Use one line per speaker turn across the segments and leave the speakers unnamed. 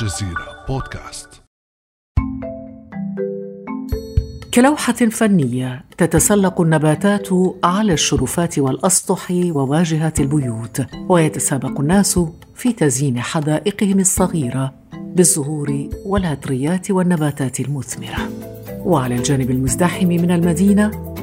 الجزيرة بودكاست.
كلوحة فنية تتسلق النباتات على الشرفات والأسطح وواجهات البيوت ويتسابق الناس في تزيين حدائقهم الصغيرة بالزهور والعطريات والنباتات المثمرة. وعلى الجانب المزدحم من المدينة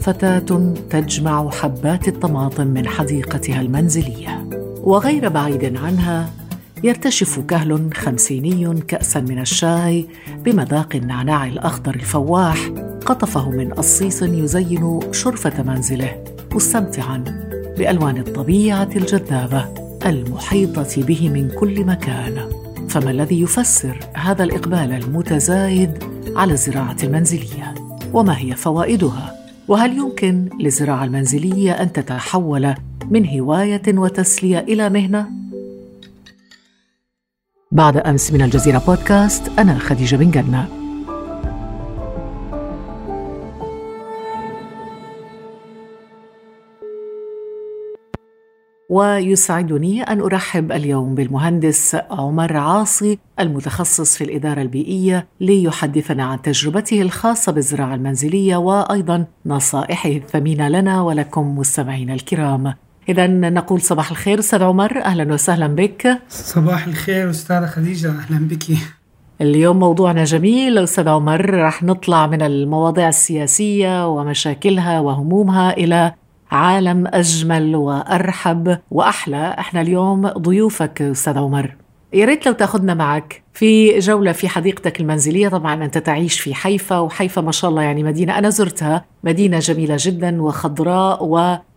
فتاة تجمع حبات الطماطم من حديقتها المنزلية وغير بعيد عنها يرتشف كهل خمسيني كأسا من الشاي بمذاق النعناع الأخضر الفواح قطفه من قصيص يزين شرفة منزله مستمتعا بألوان الطبيعة الجذابة المحيطة به من كل مكان فما الذي يفسر هذا الإقبال المتزايد على الزراعة المنزلية؟ وما هي فوائدها؟ وهل يمكن للزراعة المنزلية أن تتحول من هواية وتسلية إلى مهنة؟ بعد أمس من الجزيرة بودكاست أنا خديجة بن جنة. ويسعدني أن أرحب اليوم بالمهندس عمر عاصي المتخصص في الإدارة البيئية ليحدثنا عن تجربته الخاصة بالزراعة المنزلية وأيضا نصائحه. الثمينة لنا ولكم مستمعينا الكرام إذا نقول صباح الخير أستاذ عمر أهلا وسهلا بك.
صباح الخير أستاذة خديجة أهلا بك.
اليوم موضوعنا جميل أستاذ عمر رح نطلع من المواضيع السياسية ومشاكلها وهمومها إلى عالم أجمل وأرحب وأحلى. إحنا اليوم ضيوفك أستاذ عمر. يا ريت لو تأخذنا معك. في جولة في حديقتك المنزلية طبعا أنت تعيش في حيفا وحيفا ما شاء الله يعني مدينة أنا زرتها مدينة جميلة جدا وخضراء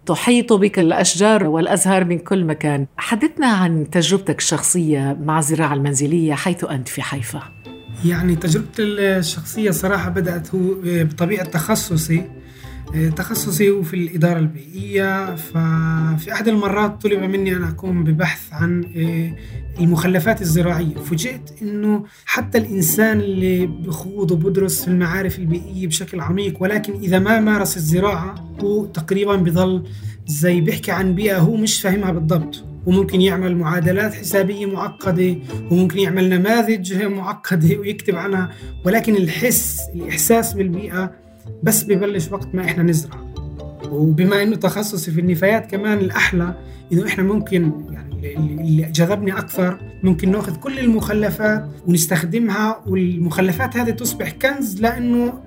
وتحيط بك الأشجار والأزهار من كل مكان. حدثنا عن تجربتك الشخصية مع الزراعة المنزلية حيث أنت في حيفا.
يعني تجربتي الشخصية صراحة بدأت هو بطبيعة تخصصي تخصصي هو في الإدارة البيئية. ففي أحد المرات طلب مني أن أقوم ببحث عن المخلفات الزراعية. فوجئت أنه حتى الإنسان اللي بخوض وبدرس في المعارف البيئية بشكل عميق ولكن إذا ما مارس الزراعة هو تقريبا بضل زي بيحكي عن بيئة هو مش فاهمها بالضبط. وممكن يعمل معادلات حسابية معقدة وممكن يعمل نماذج معقدة ويكتب عنها ولكن الحس الإحساس بالبيئة بس ببلش وقت ما إحنا نزرع. وبما إنه تخصصي في النفايات كمان الأحلى إنه إحنا ممكن يعني اللي جذبني أكثر ممكن ناخذ كل المخلفات ونستخدمها والمخلفات هذه تصبح كنز لأنه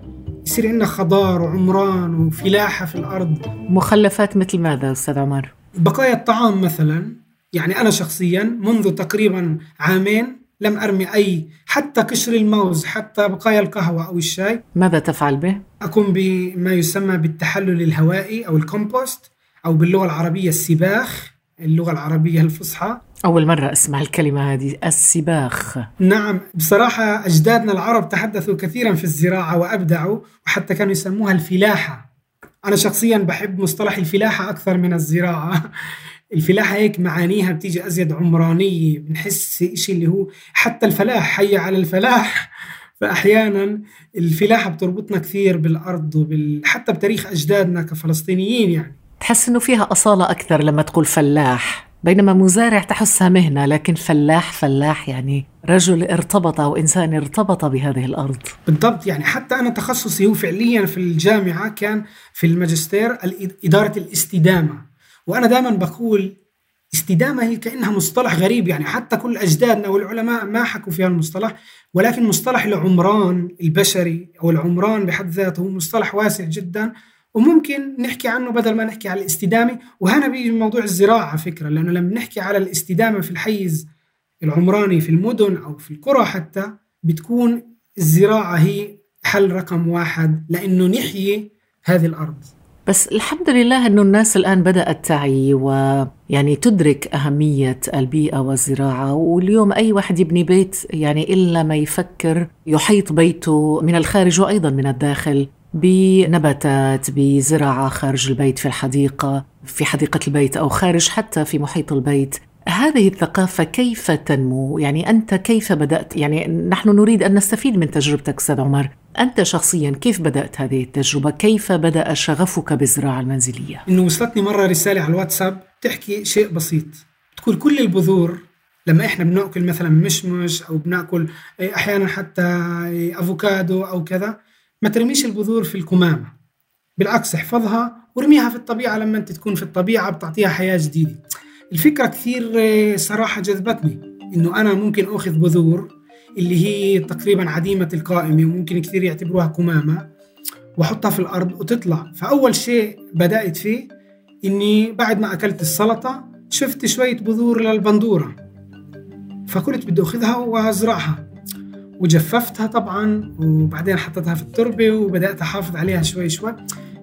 يصير عندنا خضار وعمران وفلاحة في الأرض.
مخلفات مثل ماذا أستاذ عمر؟
بقايا الطعام مثلا يعني أنا شخصيا منذ تقريبا عامين لم أرمي أي حتى قشر الموز حتى بقايا القهوة أو الشاي.
ماذا تفعل به؟
أقوم بما يسمى بالتحلل الهوائي أو الكومبوست أو باللغة العربية السباخ. اللغة العربية الفصحى.
أول مرة أسمع الكلمة هذه السباخ.
نعم بصراحة أجدادنا العرب تحدثوا كثيرا في الزراعة وأبدعوا وحتى كانوا يسموها الفلاحة. أنا شخصيا بحب مصطلح الفلاحة أكثر من الزراعة. الفلاحة هيك معانيها بتيجي أزيد عمرانية بنحس إشي اللي هو حتى الفلاح حي على الفلاح. فأحيانا الفلاحة بتربطنا كثير بالأرض وبال... حتى بتاريخ أجدادنا كفلسطينيين يعني.
تحس إنه فيها أصالة أكثر لما تقول فلاح. بينما مزارع تحسها مهنة لكن فلاح فلاح يعني رجل ارتبط أو إنسان ارتبط بهذه الأرض.
بالضبط. يعني حتى أنا تخصصي هو فعليا في الجامعة كان في الماجستير إدارة الاستدامة. وأنا دائما بقول استدامة هي كأنها مصطلح غريب. يعني حتى كل أجدادنا والعلماء ما حكوا في المصطلح ولكن مصطلح العمران البشري أو العمران بحد ذاته هو مصطلح واسع جدا. وممكن نحكي عنه بدل ما نحكي على الاستدامة. وهنا بيجي موضوع الزراعة فكرة لأنه لما نحكي على الاستدامة في الحيز العمراني في المدن أو في القرى حتى بتكون الزراعة هي حل رقم واحد لأنه نحيي هذه الأرض.
بس الحمد لله إنه الناس الآن بدأت تعي ويعني تدرك أهمية البيئة والزراعة. واليوم أي واحد يبني بيت يعني إلا ما يفكر يحيط بيته من الخارج وأيضا من الداخل. بنباتات بزراعة خارج البيت في الحديقة في حديقة البيت أو خارج حتى في محيط البيت هذه الثقافة كيف تنمو؟ يعني أنت كيف بدأت؟ يعني نحن نريد أن نستفيد من تجربتك أستاذ عمر أنت شخصيا كيف بدأت هذه التجربة؟ كيف بدأ شغفك بالزراعة المنزلية؟
إنه وصلتني مرة رسالة على الواتساب تحكي شيء بسيط تقول كل البذور لما إحنا بنأكل مثلا مشمش أو بنأكل أحيانا حتى أفوكادو أو كذا ما ترميش البذور في الكمامة. بالعكس احفظها وارميها في الطبيعة لما أنت تكون في الطبيعة بتعطيها حياة جديدة. الفكرة كثير صراحة جذبتني إنه أنا ممكن أخذ بذور اللي هي تقريبا عديمة القائمة وممكن كثير يعتبروها كمامة وأحطها في الأرض وتطلع. فأول شيء بدأت فيه إني بعد ما أكلت السلطة شفت شوية بذور للبندورة. فكنت بدي أخذها وأزرعها. وجففتها طبعا وبعدين حطيتها في التربة وبدأت أحافظ عليها شوي شوي.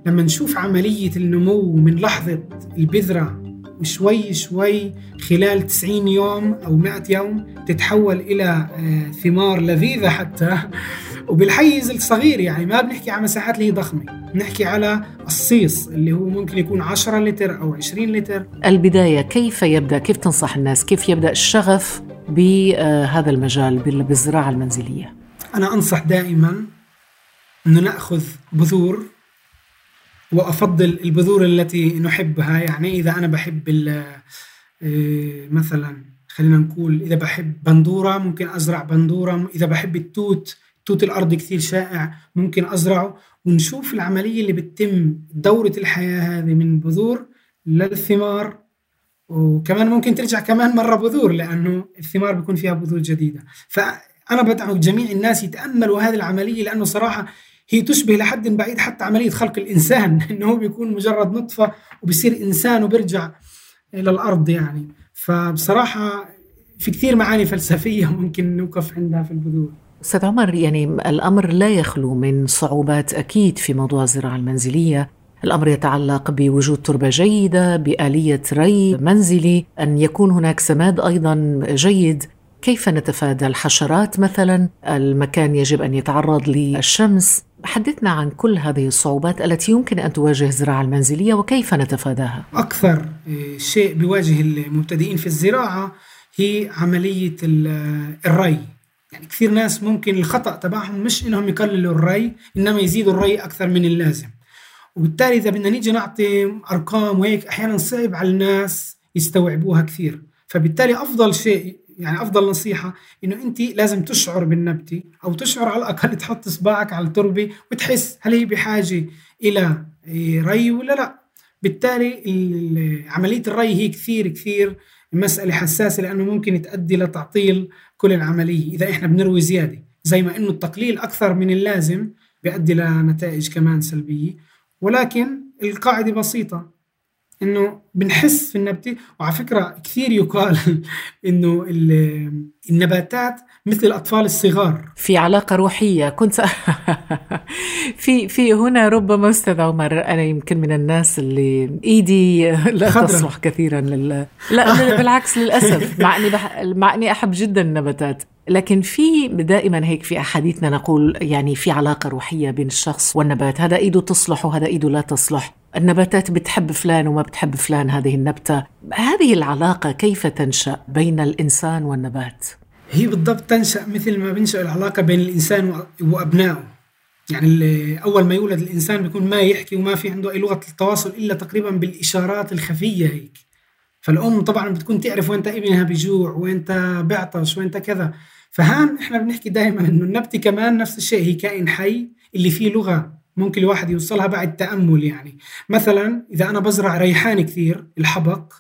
لما نشوف عملية النمو من لحظة البذرة وشوي شوي خلال 90 يوم أو 100 يوم تتحول إلى آه، ثمار لذيذة حتى. وبالحيز الصغير يعني ما بنحكي على مساحات اللي هي ضخمة بنحكي على الصيص اللي هو ممكن يكون 10 لتر أو 20 لتر.
البداية كيف يبدأ؟ كيف تنصح الناس؟ كيف يبدأ الشغف بهذا المجال بالزراعة المنزلية.
أنا أنصح دائما إنه نأخذ بذور وأفضل البذور التي نحبها. يعني إذا أنا بحب آه، مثلا خلينا نقول إذا بحب بندورة ممكن أزرع بندورة إذا بحب التوت توت الأرض كثير شائع ممكن أزرعه. ونشوف العملية اللي بتتم دورة الحياة هذه من بذور للثمار وكمان ممكن ترجع كمان مرة بذور لأنه الثمار بيكون فيها بذور جديدة. فأنا بدعو جميع الناس يتأملوا هذه العملية لأنه صراحة هي تشبه لحد بعيد حتى عملية خلق الإنسان. إنه هو بيكون مجرد نطفة وبصير إنسان وبيرجع إلى الأرض يعني. فبصراحة في كثير معاني فلسفية ممكن نوقف عندها في البذور.
أستاذ عمر يعني الأمر لا يخلو من صعوبات أكيد في موضوع الزراعة المنزلية. الأمر يتعلق بوجود تربة جيدة بآلية ري منزلي أن يكون هناك سماد أيضا جيد. كيف نتفادى الحشرات مثلا؟ المكان يجب أن يتعرض للشمس. حدثنا عن كل هذه الصعوبات التي يمكن أن تواجه الزراعة المنزلية وكيف نتفاداها؟
أكثر شيء بيواجه المبتدئين في الزراعة هي عملية الري. يعني كثير ناس ممكن الخطأ تبعهم مش إنهم يقللوا الري إنما يزيدوا الري أكثر من اللازم. وبالتالي إذا بدنا نيجي نعطي أرقام وهيك أحيانا صعب على الناس يستوعبوها كثير. فبالتالي أفضل شيء يعني أفضل نصيحة إنه أنت لازم تشعر بالنبتة أو تشعر على الأقل تحط اصبعك على التربة وتحس هل هي بحاجة إلى ري ولا لا. بالتالي عملية الري هي كثير كثير مسألة حساسة لأنه ممكن تؤدي لتعطيل كل العملية. إذا إحنا بنروي زيادة زي ما إنه التقليل أكثر من اللازم بيؤدي لنتائج كمان سلبية. ولكن القاعدة بسيطة. إنه بنحس في النبتة وعلى فكرة كثير يقال إنه النباتات مثل الأطفال الصغار.
في علاقة روحية. كنت في في هنا ربما أستاذ عمر أنا يمكن من الناس اللي إيدي لا خضرة. تصلح كثيرا لل... لا بالعكس للأسف. مع إني بح... مع إني أحب جدا النباتات. لكن في دائما هيك في أحاديثنا نقول يعني في علاقة روحية بين الشخص والنبات. هذا إيده تصلح وهذا إيده لا تصلح. النباتات بتحب فلان وما بتحب فلان هذه النبتة. هذه العلاقة كيف تنشأ بين الإنسان والنبات؟
هي بالضبط تنشأ مثل ما بنشأ العلاقة بين الإنسان وأبنائه. يعني أول ما يولد الإنسان بيكون ما يحكي وما في عنده أي لغة التواصل إلا تقريبا بالإشارات الخفية هيك. فالأم طبعا بتكون تعرف وين ابنها بجوع وين بعطش وين كذا فهان إحنا بنحكي دائما إنه النبتة كمان نفس الشيء هي كائن حي اللي فيه لغة. ممكن الواحد يوصلها بعد تأمل يعني. مثلا إذا أنا بزرع ريحان كثير الحبق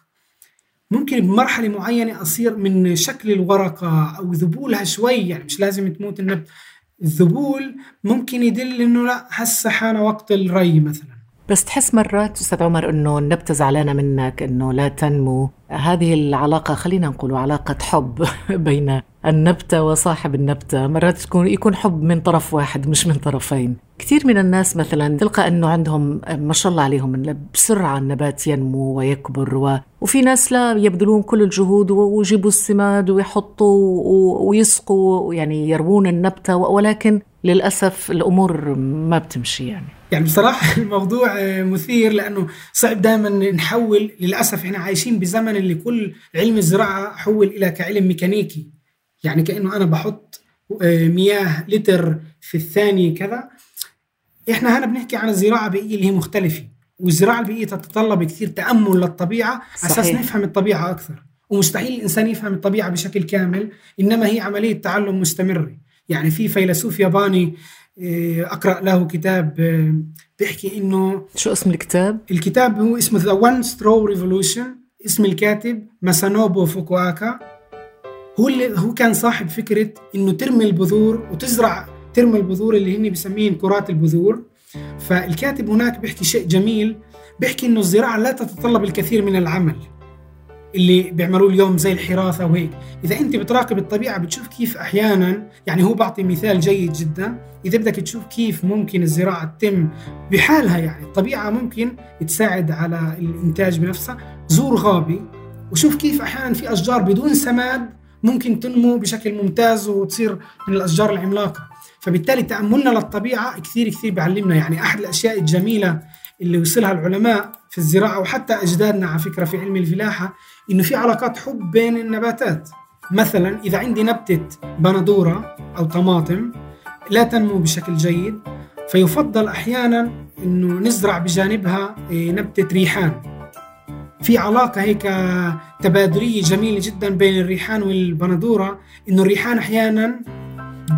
ممكن بمرحلة معينة أصير من شكل الورقة أو ذبولها شوي يعني مش لازم تموت النبت الذبول ممكن يدل إنه لا هسه حان وقت الري مثلا.
بس تحس مرات أستاذ عمر إنه النبتة زعلانة منك إنه لا تنمو. هذه العلاقة خلينا نقول علاقة حب بين النبتة وصاحب النبتة. مرات تكون يكون حب من طرف واحد مش من طرفين. كثير من الناس مثلا تلقى أنه عندهم ما شاء الله عليهم بسرعة النبات ينمو ويكبر و... وفي ناس لا يبذلون كل الجهود ويجيبوا السماد ويحطوا ويسقوا يعني يروون النبتة ولكن للأسف الأمور ما بتمشي يعني.
يعني بصراحة الموضوع مثير لأنه صعب دائما نحول للأسف إحنا عايشين بزمن اللي كل علم الزراعة حول إلى كعلم ميكانيكي. يعني كأنه أنا بحط آه، مياه لتر في الثانية كذا. إحنا هنا بنحكي عن الزراعة البيئيه اللي هي مختلفة والزراعة البيئية تتطلب كثير تأمل للطبيعة على أساس نفهم الطبيعة أكثر. ومستحيل الإنسان يفهم الطبيعة بشكل كامل إنما هي عملية تعلم مستمرة. يعني في فيلسوف ياباني آه، أقرأ له كتاب آه، بيحكي إنه
شو اسم الكتاب؟
الكتاب هو اسمه The One Straw Revolution. اسم الكاتب ماسانوبو فوكوآكا هو اللي هو كان صاحب فكرة إنه ترمي البذور وتزرع ترمي البذور اللي هن بسميهم كرات البذور. فالكاتب هناك بيحكي شيء جميل بيحكي إنه الزراعة لا تتطلب الكثير من العمل اللي بيعملوه اليوم زي الحراثة وهيك. إذا أنت بتراقب الطبيعة بتشوف كيف أحيانا يعني هو بعطي مثال جيد جدا إذا بدك تشوف كيف ممكن الزراعة تتم بحالها يعني الطبيعة ممكن تساعد على الإنتاج بنفسها. زور غابي. وشوف كيف أحيانا في أشجار بدون سماد ممكن تنمو بشكل ممتاز وتصير من الأشجار العملاقة. فبالتالي تأملنا للطبيعة كثير كثير بيعلمنا. يعني أحد الأشياء الجميلة اللي وصلها العلماء في الزراعة وحتى أجدادنا على فكرة في علم الفلاحة إنه في علاقات حب بين النباتات. مثلا إذا عندي نبتة بندورة أو طماطم لا تنمو بشكل جيد فيفضل أحيانا إنه نزرع بجانبها إيه، نبتة ريحان. في علاقة هيك تبادلية جميلة جدا بين الريحان والبندورة إنه الريحان أحيانا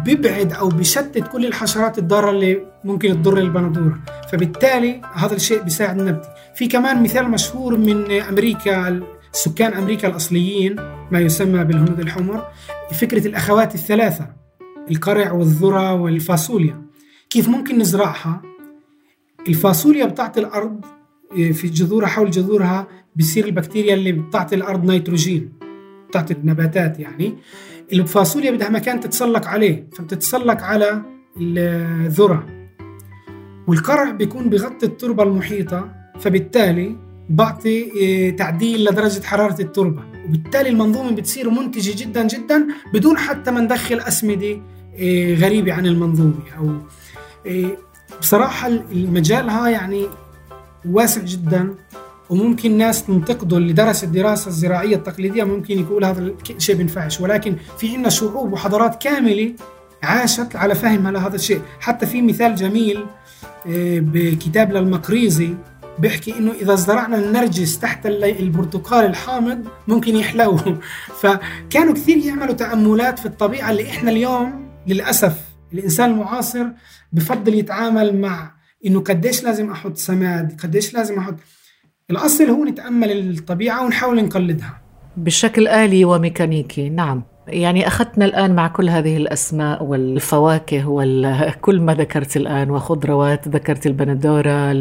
بيبعد أو بيشتت كل الحشرات الضارة اللي ممكن تضر البندورة. فبالتالي هذا الشيء بيساعد النبتة. في كمان مثال مشهور من أمريكا سكان أمريكا الأصليين ما يسمى بالهنود الحمر فكرة الأخوات الثلاثة القرع والذرة والفاصوليا. كيف ممكن نزرعها؟ الفاصوليا بتعطي الأرض في جذورها حول جذورها بصير البكتيريا اللي بتعطي الأرض نيتروجين بتعطي النباتات يعني. الفاصوليا بدها مكان تتسلق عليه فبتتسلق على الذرة. والقرع بيكون بغطي التربة المحيطة فبالتالي بعطي آه، تعديل لدرجة حرارة التربة. وبالتالي المنظومة بتصير منتجة جدا جدا بدون حتى ما ندخل أسمدة آه، غريبة عن المنظومة. أو آه، بصراحة المجال ها يعني واسع جدا. وممكن ناس تنتقده اللي درس الدراسة الزراعية التقليدية ممكن يقول هذا الشيء بينفعش ولكن في عندنا شعوب وحضارات كاملة عاشت على فهم على هذا الشيء. حتى في مثال جميل آه، بكتاب للمقريزي بيحكي إنه إذا زرعنا النرجس تحت البرتقال الحامض ممكن يحلو فكانوا كثير يعملوا تأملات في الطبيعة اللي إحنا اليوم للأسف الإنسان المعاصر بفضل يتعامل مع إنه قديش لازم أحط سماد قديش لازم أحط الأصل هو نتأمل الطبيعة ونحاول نقلدها.
بشكل آلي وميكانيكي نعم. يعني أخذنا الآن مع كل هذه الأسماء والفواكه وكل ما ذكرت الآن وخضروات ذكرت البندورة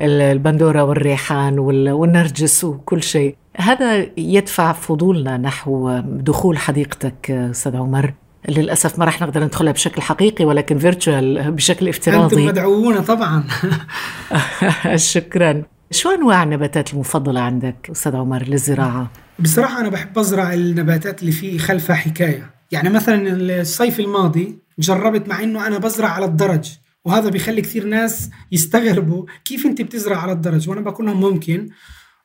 البندورة والريحان والنرجس وكل شيء. هذا يدفع فضولنا نحو دخول حديقتك أستاذ عمر. للأسف ما راح نقدر ندخلها بشكل حقيقي ولكن فيرتشوال بشكل افتراضي.
أنتم مدعوون طبعا.
شكرا. شو أنواع النباتات المفضلة عندك أستاذ عمر للزراعة؟
بصراحة أنا بحب أزرع النباتات اللي في خلفها حكاية. يعني مثلا الصيف الماضي جربت مع إنه أنا بزرع على الدرج وهذا بيخلي كثير ناس يستغربوا كيف أنت بتزرع على الدرج؟ وأنا بقول لهم ممكن.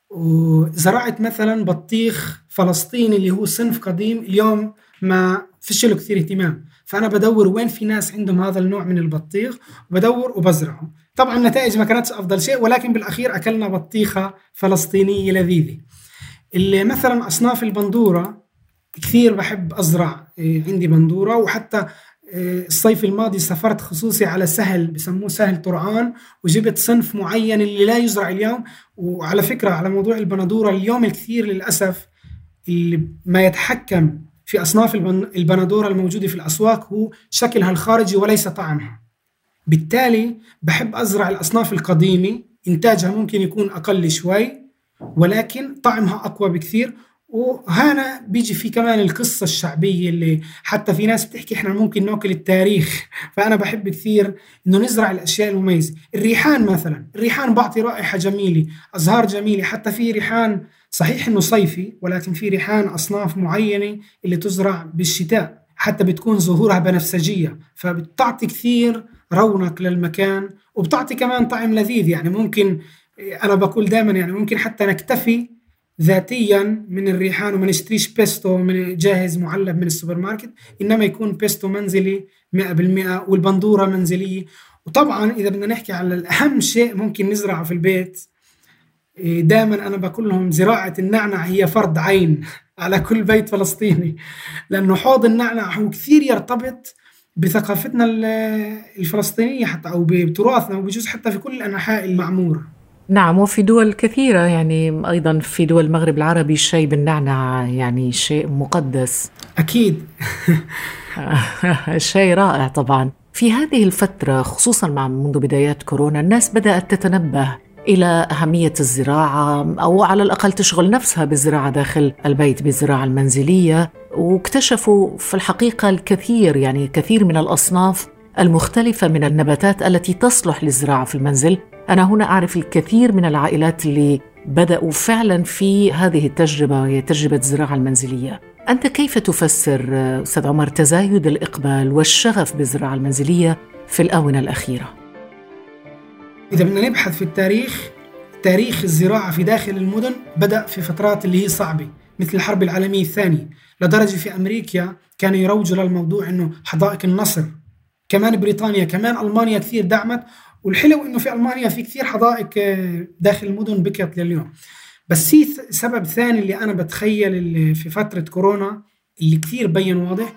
وزرعت مثلا بطيخ فلسطيني اللي هو صنف قديم اليوم ما فيش له كثير اهتمام. فأنا بدور وين في ناس عندهم هذا النوع من البطيخ وبدور وبزرعه. طبعا النتائج ما كانتش أفضل شيء ولكن بالأخير أكلنا بطيخة فلسطينية لذيذة. اللي مثلا أصناف البندورة كثير بحب أزرع إيه، عندي بندورة وحتى إيه، الصيف الماضي سافرت خصوصي على سهل بسموه سهل طرعان وجبت صنف معين اللي لا يزرع اليوم. وعلى فكرة على موضوع البندورة اليوم الكثير للأسف اللي ما يتحكم في أصناف البندورة الموجودة في الأسواق هو شكلها الخارجي وليس طعمها. بالتالي بحب أزرع الأصناف القديمة إنتاجها ممكن يكون أقل شوي ولكن طعمها أقوى بكثير. وهنا بيجي في كمان القصة الشعبية اللي حتى في ناس بتحكي إحنا ممكن نأكل التاريخ. فأنا بحب كثير إنه نزرع الأشياء المميزة. الريحان مثلا الريحان بعطي رائحة جميلة أزهار جميلة. حتى في ريحان صحيح إنه صيفي ولكن في ريحان أصناف معينة اللي تزرع بالشتاء. حتى بتكون زهورها بنفسجية فبتعطي كثير رونق للمكان وبتعطي كمان طعم لذيذ. يعني ممكن أنا بقول دائما يعني ممكن حتى نكتفي ذاتيا من الريحان وما نشتريش بيستو من جاهز معلب من السوبر ماركت إنما يكون بيستو منزلي 100% والبندورة منزلية. وطبعا إذا بدنا نحكي على الأهم شيء ممكن نزرعه في البيت دائما أنا بقول لهم زراعة النعنع هي فرض عين على كل بيت فلسطيني لأنه حوض النعنع هو كثير يرتبط بثقافتنا الفلسطينية حتى أو بتراثنا وبجوز حتى في كل الأنحاء المعمورة.
نعم وفي دول كثيرة يعني أيضا في دول المغرب العربي الشاي بالنعنع يعني شيء مقدس.
أكيد.
شيء رائع طبعا. في هذه الفترة خصوصا مع منذ بدايات كورونا الناس بدأت تتنبه إلى أهمية الزراعة أو على الأقل تشغل نفسها بالزراعة داخل البيت بالزراعة المنزلية. واكتشفوا في الحقيقة الكثير يعني كثير من الأصناف المختلفة من النباتات التي تصلح للزراعة في المنزل. أنا هنا أعرف الكثير من العائلات اللي بدأوا فعلا في هذه التجربة وهي تجربة الزراعة المنزلية. أنت كيف تفسر أستاذ عمر تزايد الإقبال والشغف بالزراعة المنزلية في الآونة الأخيرة؟
إذا بدنا نبحث في التاريخ تاريخ الزراعة في داخل المدن بدأ في فترات اللي هي صعبة مثل الحرب العالمية الثانية لدرجة في أمريكا كانوا يروجوا للموضوع أنه حدائق النصر. كمان بريطانيا كمان ألمانيا كثير دعمت والحلو أنه في ألمانيا في كثير حدائق آه، داخل المدن بكت لليوم. بس في سبب ثاني اللي أنا بتخيل اللي في فترة كورونا اللي كثير بين واضح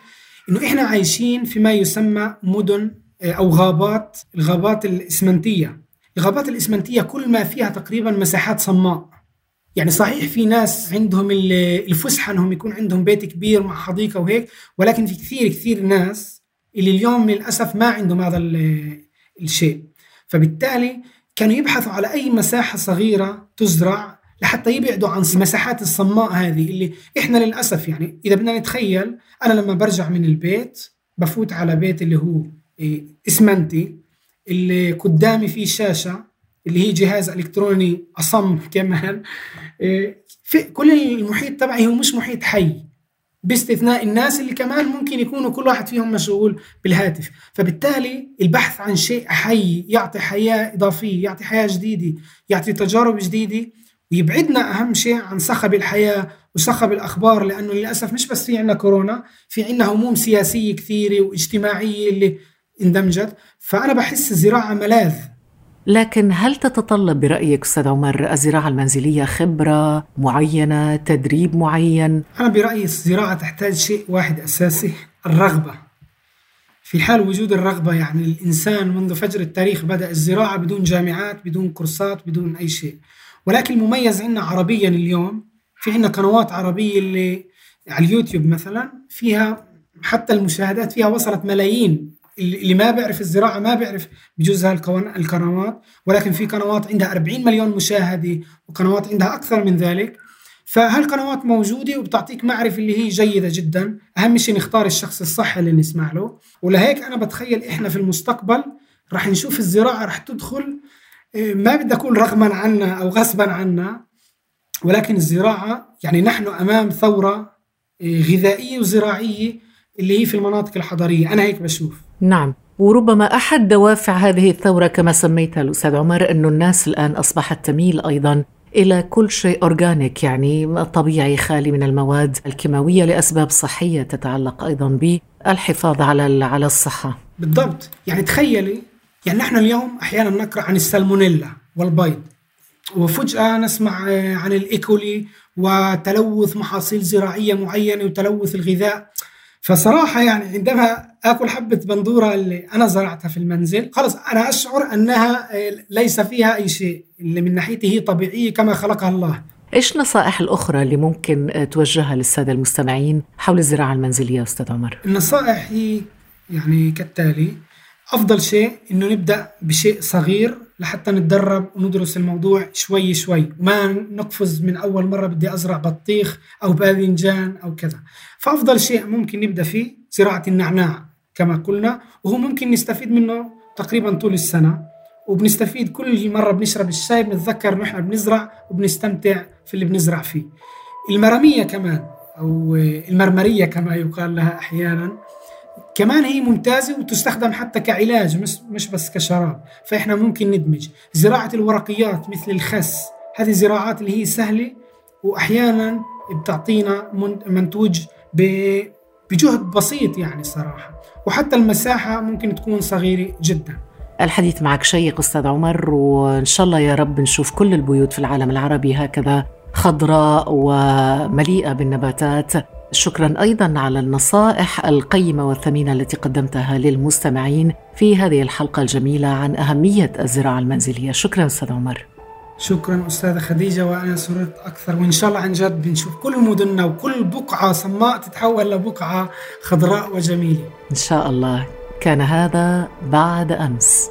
أنه إحنا عايشين في ما يسمى مدن آه، أو غابات الغابات الإسمنتية. الغابات الإسمنتية كل ما فيها تقريبا مساحات صماء. يعني صحيح في ناس عندهم الفسحة إنهم يكون عندهم بيت كبير مع حديقة وهيك ولكن في كثير كثير ناس اللي اليوم للأسف ما عندهم هذا الشيء. فبالتالي كانوا يبحثوا على أي مساحة صغيرة تزرع لحتى يبعدوا عن المساحات الصماء هذه اللي إحنا للأسف يعني إذا بدنا نتخيل أنا لما برجع من البيت بفوت على بيت اللي هو إيه، إسمنتي. اللي قدامي فيه شاشة اللي هي جهاز إلكتروني أصم كمان. إيه، في كل المحيط تبعي هو مش محيط حي. باستثناء الناس اللي كمان ممكن يكونوا كل واحد فيهم مشغول بالهاتف. فبالتالي البحث عن شيء حي يعطي حياة إضافية يعطي حياة جديدة يعطي تجارب جديدة ويبعدنا أهم شيء عن صخب الحياة وصخب الأخبار لأنه للأسف مش بس في عنا كورونا في عنا هموم سياسية كثيرة واجتماعية اللي اندمجت فأنا بحس الزراعة ملاذ.
لكن هل تتطلب برأيك أستاذ عمر الزراعة المنزلية خبرة معينة تدريب معين؟
أنا برأيي الزراعة تحتاج شيء واحد أساسي الرغبة. في حال وجود الرغبة يعني الإنسان منذ فجر التاريخ بدأ الزراعة بدون جامعات بدون كورسات بدون أي شيء. ولكن المميز عندنا عربيا اليوم في عندنا قنوات عربية اللي على اليوتيوب مثلا فيها حتى المشاهدات فيها وصلت ملايين. اللي ما بيعرف الزراعة ما بيعرف بجوز القنوات. ولكن في قنوات عندها 40 مليون مشاهدة وقنوات عندها أكثر من ذلك. فهالقنوات موجودة وبتعطيك معرفة اللي هي جيدة جدا. أهم شيء نختار الشخص الصح اللي نسمع له. ولهيك أنا بتخيل إحنا في المستقبل رح نشوف الزراعة رح تدخل آه، ما بدي أقول رغما عنا أو غصبا عنا ولكن الزراعة يعني نحن أمام ثورة آه، غذائية وزراعية اللي هي في المناطق الحضرية. أنا هيك بشوف.
نعم وربما أحد دوافع هذه الثورة كما سميتها الأستاذ عمر انه الناس الآن أصبحت تميل أيضا إلى كل شيء اورجانيك يعني طبيعي خالي من المواد الكيماوية لأسباب صحية تتعلق أيضا بالحفاظ على على الصحة.
بالضبط، يعني تخيلي يعني نحن اليوم أحيانا نقرأ عن السالمونيلا والبيض وفجأة نسمع عن الإيكولي وتلوث محاصيل زراعية معينة وتلوث الغذاء فصراحة يعني عندما آكل حبة بندورة اللي أنا زرعتها في المنزل خلص أنا أشعر أنها ليس فيها أي شيء اللي من ناحيتي هي طبيعية كما خلقها الله
إيش النصائح الأخرى اللي ممكن توجهها للسادة المستمعين حول الزراعة المنزلية أستاذ عمر؟
النصائح هي يعني كالتالي أفضل شيء إنه نبدأ بشيء صغير لحتى نتدرب وندرس الموضوع شوي شوي ما نقفز من أول مرة بدي أزرع بطيخ أو باذنجان أو كذا. فأفضل شيء ممكن نبدأ فيه زراعة النعناع كما قلنا وهو ممكن نستفيد منه تقريبا طول السنة. وبنستفيد كل مرة بنشرب الشاي بنتذكر إنه إحنا بنزرع وبنستمتع في اللي بنزرع فيه. المرمية كمان أو المرمرية كما يقال لها أحيانا كمان هي ممتازة وتستخدم حتى كعلاج مش مش بس كشراب. فإحنا ممكن ندمج زراعة الورقيات مثل الخس. هذه زراعات اللي هي سهلة وأحيانا بتعطينا منتوج بجهد بسيط يعني صراحة. وحتى المساحة ممكن تكون صغيرة جدا.
الحديث معك شيق أستاذ عمر وإن شاء الله يا رب نشوف كل البيوت في العالم العربي هكذا خضراء ومليئة بالنباتات. شكرا أيضا على النصائح القيمة والثمينة التي قدمتها للمستمعين في هذه الحلقة الجميلة عن أهمية الزراعة المنزلية. شكرا أستاذ عمر.
شكرا أستاذة خديجة وأنا سررت أكثر وإن شاء الله عن جد بنشوف كل مدننا وكل بقعة صماء تتحول لبقعة خضراء وجميلة.
إن شاء الله. كان هذا بعد أمس.